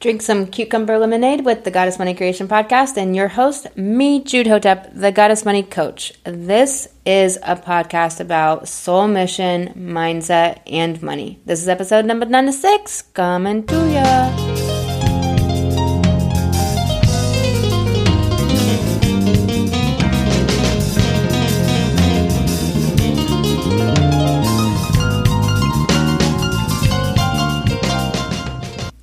Drink some cucumber lemonade with the Goddess Money Creation Podcast and your host, me, Jude Hotep, the Goddess Money Coach. This is a podcast about soul mission, mindset, and money. This is episode number 96. Coming to ya.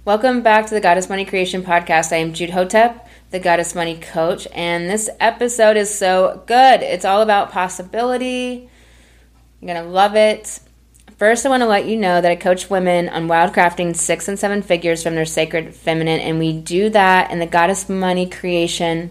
Welcome back to the Goddess Money Creation Podcast. I am Jude Hotep, the Goddess Money Coach, and this episode is so good. It's all about possibility. You're going to love it. First, I want to let you know that I coach women on wildcrafting six and seven figures from their sacred feminine, and we do that in the Goddess Money Creation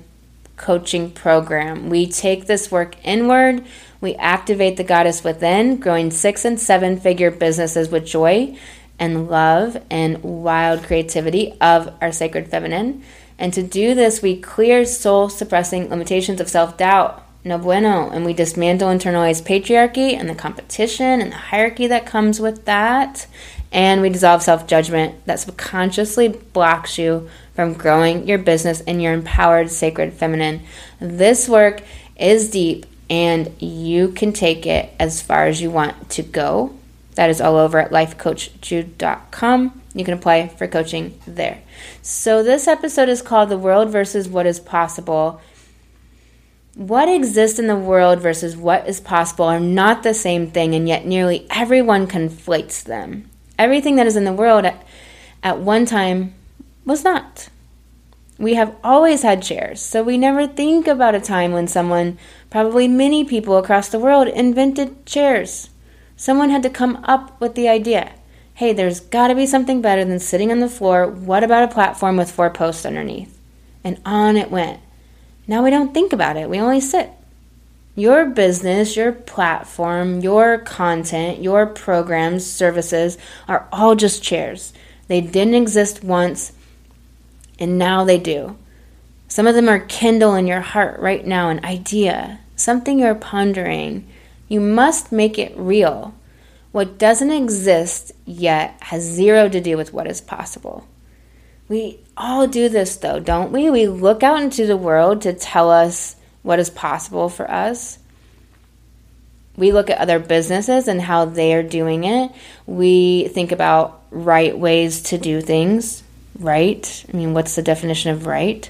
coaching program. We take this work inward, we activate the goddess within, growing six and seven figure businesses with joy and love and wild creativity of our sacred feminine. And to do this, we clear soul suppressing limitations of self doubt, no bueno, and we dismantle internalized patriarchy and the competition and the hierarchy that comes with that. And we dissolve self judgment that subconsciously blocks you from growing your business and your empowered sacred feminine. This work is deep and you can take it as far as you want to go that is all over at lifecoachjude.com. You can apply for coaching there. So, this episode is called The World versus What is Possible. What exists in the world versus what is possible are not the same thing, and yet nearly everyone conflates them. Everything that is in the world at, at one time was not. We have always had chairs, so we never think about a time when someone, probably many people across the world, invented chairs. Someone had to come up with the idea hey, there's got to be something better than sitting on the floor. What about a platform with four posts underneath? And on it went. Now we don't think about it, we only sit. Your business, your platform, your content, your programs, services are all just chairs. They didn't exist once, and now they do. Some of them are kindle in your heart right now, an idea, something you're pondering, you must make it real. What doesn't exist yet has zero to do with what is possible. We all do this though, don't we? We look out into the world to tell us what is possible for us. We look at other businesses and how they are doing it. We think about right ways to do things, right? I mean, what's the definition of right?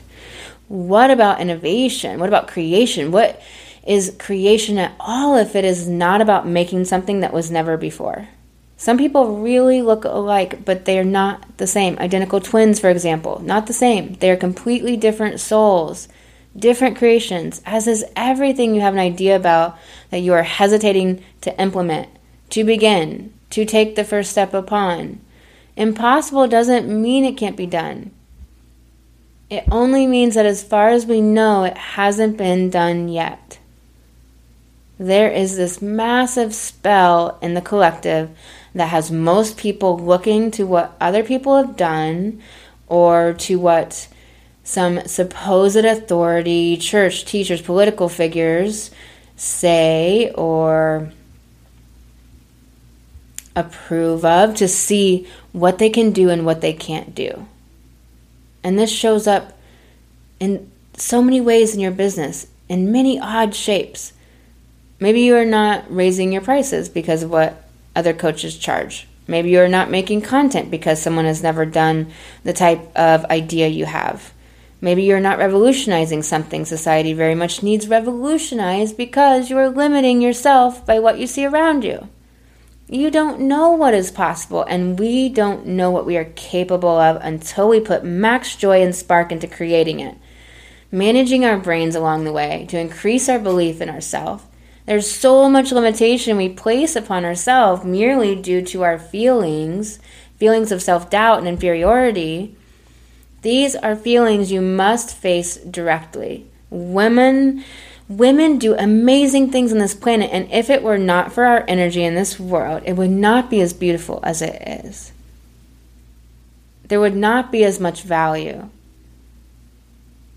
What about innovation? What about creation? What is creation at all if it is not about making something that was never before. Some people really look alike, but they are not the same. Identical twins, for example, not the same. They are completely different souls, different creations, as is everything you have an idea about that you are hesitating to implement, to begin, to take the first step upon. Impossible doesn't mean it can't be done. It only means that as far as we know, it hasn't been done yet there is this massive spell in the collective that has most people looking to what other people have done or to what some supposed authority, church, teachers, political figures say or approve of to see what they can do and what they can't do. And this shows up in so many ways in your business, in many odd shapes. Maybe you are not raising your prices because of what other coaches charge. Maybe you're not making content because someone has never done the type of idea you have. Maybe you're not revolutionizing something society very much needs revolutionized because you are limiting yourself by what you see around you. You don't know what is possible, and we don't know what we are capable of until we put max joy and spark into creating it. Managing our brains along the way to increase our belief in ourselves there's so much limitation we place upon ourselves merely due to our feelings, feelings of self doubt and inferiority. These are feelings you must face directly. Women women do amazing things on this planet and if it were not for our energy in this world, it would not be as beautiful as it is. There would not be as much value.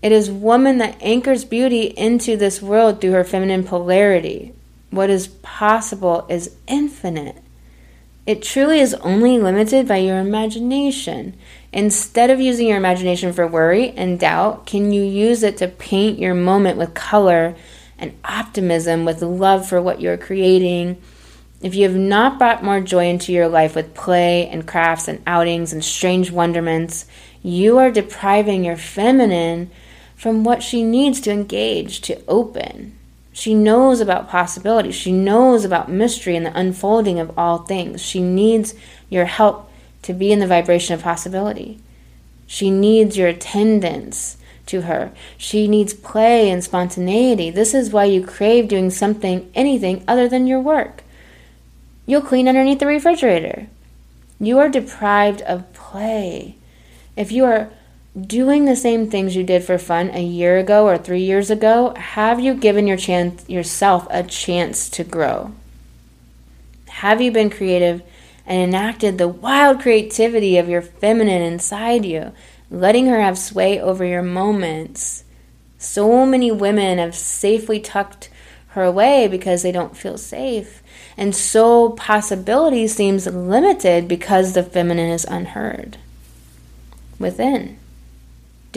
It is woman that anchors beauty into this world through her feminine polarity. What is possible is infinite. It truly is only limited by your imagination. Instead of using your imagination for worry and doubt, can you use it to paint your moment with color and optimism, with love for what you're creating? If you have not brought more joy into your life with play and crafts and outings and strange wonderments, you are depriving your feminine from what she needs to engage, to open. She knows about possibilities. She knows about mystery and the unfolding of all things. She needs your help to be in the vibration of possibility. She needs your attendance to her. She needs play and spontaneity. This is why you crave doing something, anything other than your work. You'll clean underneath the refrigerator. You are deprived of play. If you are doing the same things you did for fun a year ago or 3 years ago, have you given your chance yourself a chance to grow? Have you been creative and enacted the wild creativity of your feminine inside you, letting her have sway over your moments. So many women have safely tucked her away because they don't feel safe. And so possibility seems limited because the feminine is unheard within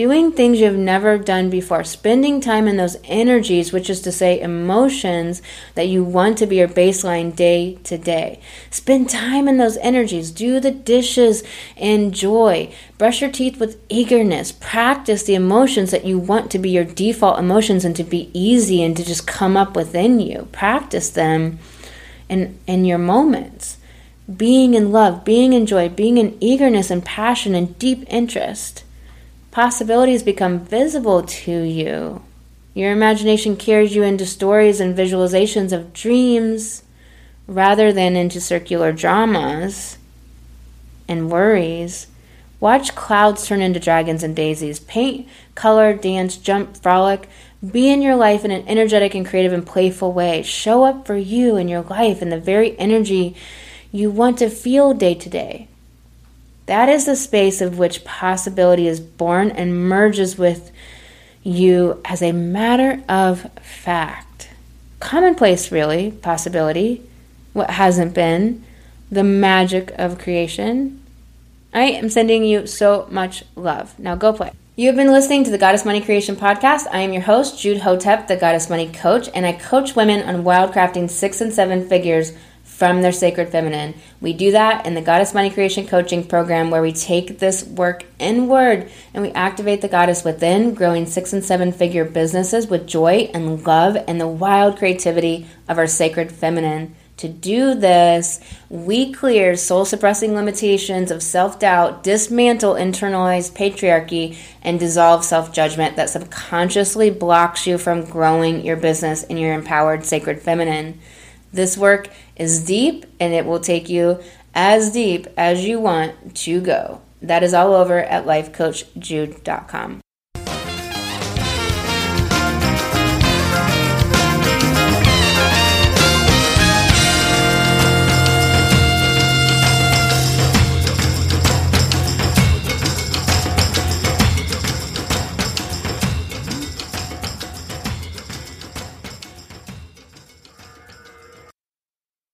doing things you've never done before, spending time in those energies, which is to say, emotions that you want to be your baseline day to day. Spend time in those energies. Do the dishes in joy. Brush your teeth with eagerness. Practice the emotions that you want to be your default emotions and to be easy and to just come up within you. Practice them in, in your moments. Being in love, being in joy, being in eagerness and passion and deep interest possibilities become visible to you. Your imagination carries you into stories and visualizations of dreams rather than into circular dramas and worries. Watch clouds turn into dragons and daisies. Paint, color, dance, jump, frolic. Be in your life in an energetic and creative and playful way. Show up for you in your life in the very energy you want to feel day to day. That is the space of which possibility is born and merges with you as a matter of fact. Commonplace, really, possibility, what hasn't been, the magic of creation. I am sending you so much love. Now go play. You have been listening to the Goddess Money Creation Podcast. I am your host, Jude Hotep, the Goddess Money Coach, and I coach women on wildcrafting six and seven figures from their sacred feminine. We do that in the Goddess Money Creation Coaching Program, where we take this work inward and we activate the goddess within, growing six and seven figure businesses with joy and love and the wild creativity of our sacred feminine. To do this, we clear soul suppressing limitations of self doubt, dismantle internalized patriarchy, and dissolve self judgment that subconsciously blocks you from growing your business in your empowered sacred feminine. This work is deep and it will take you as deep as you want to go. That is all over at lifecoachjude.com.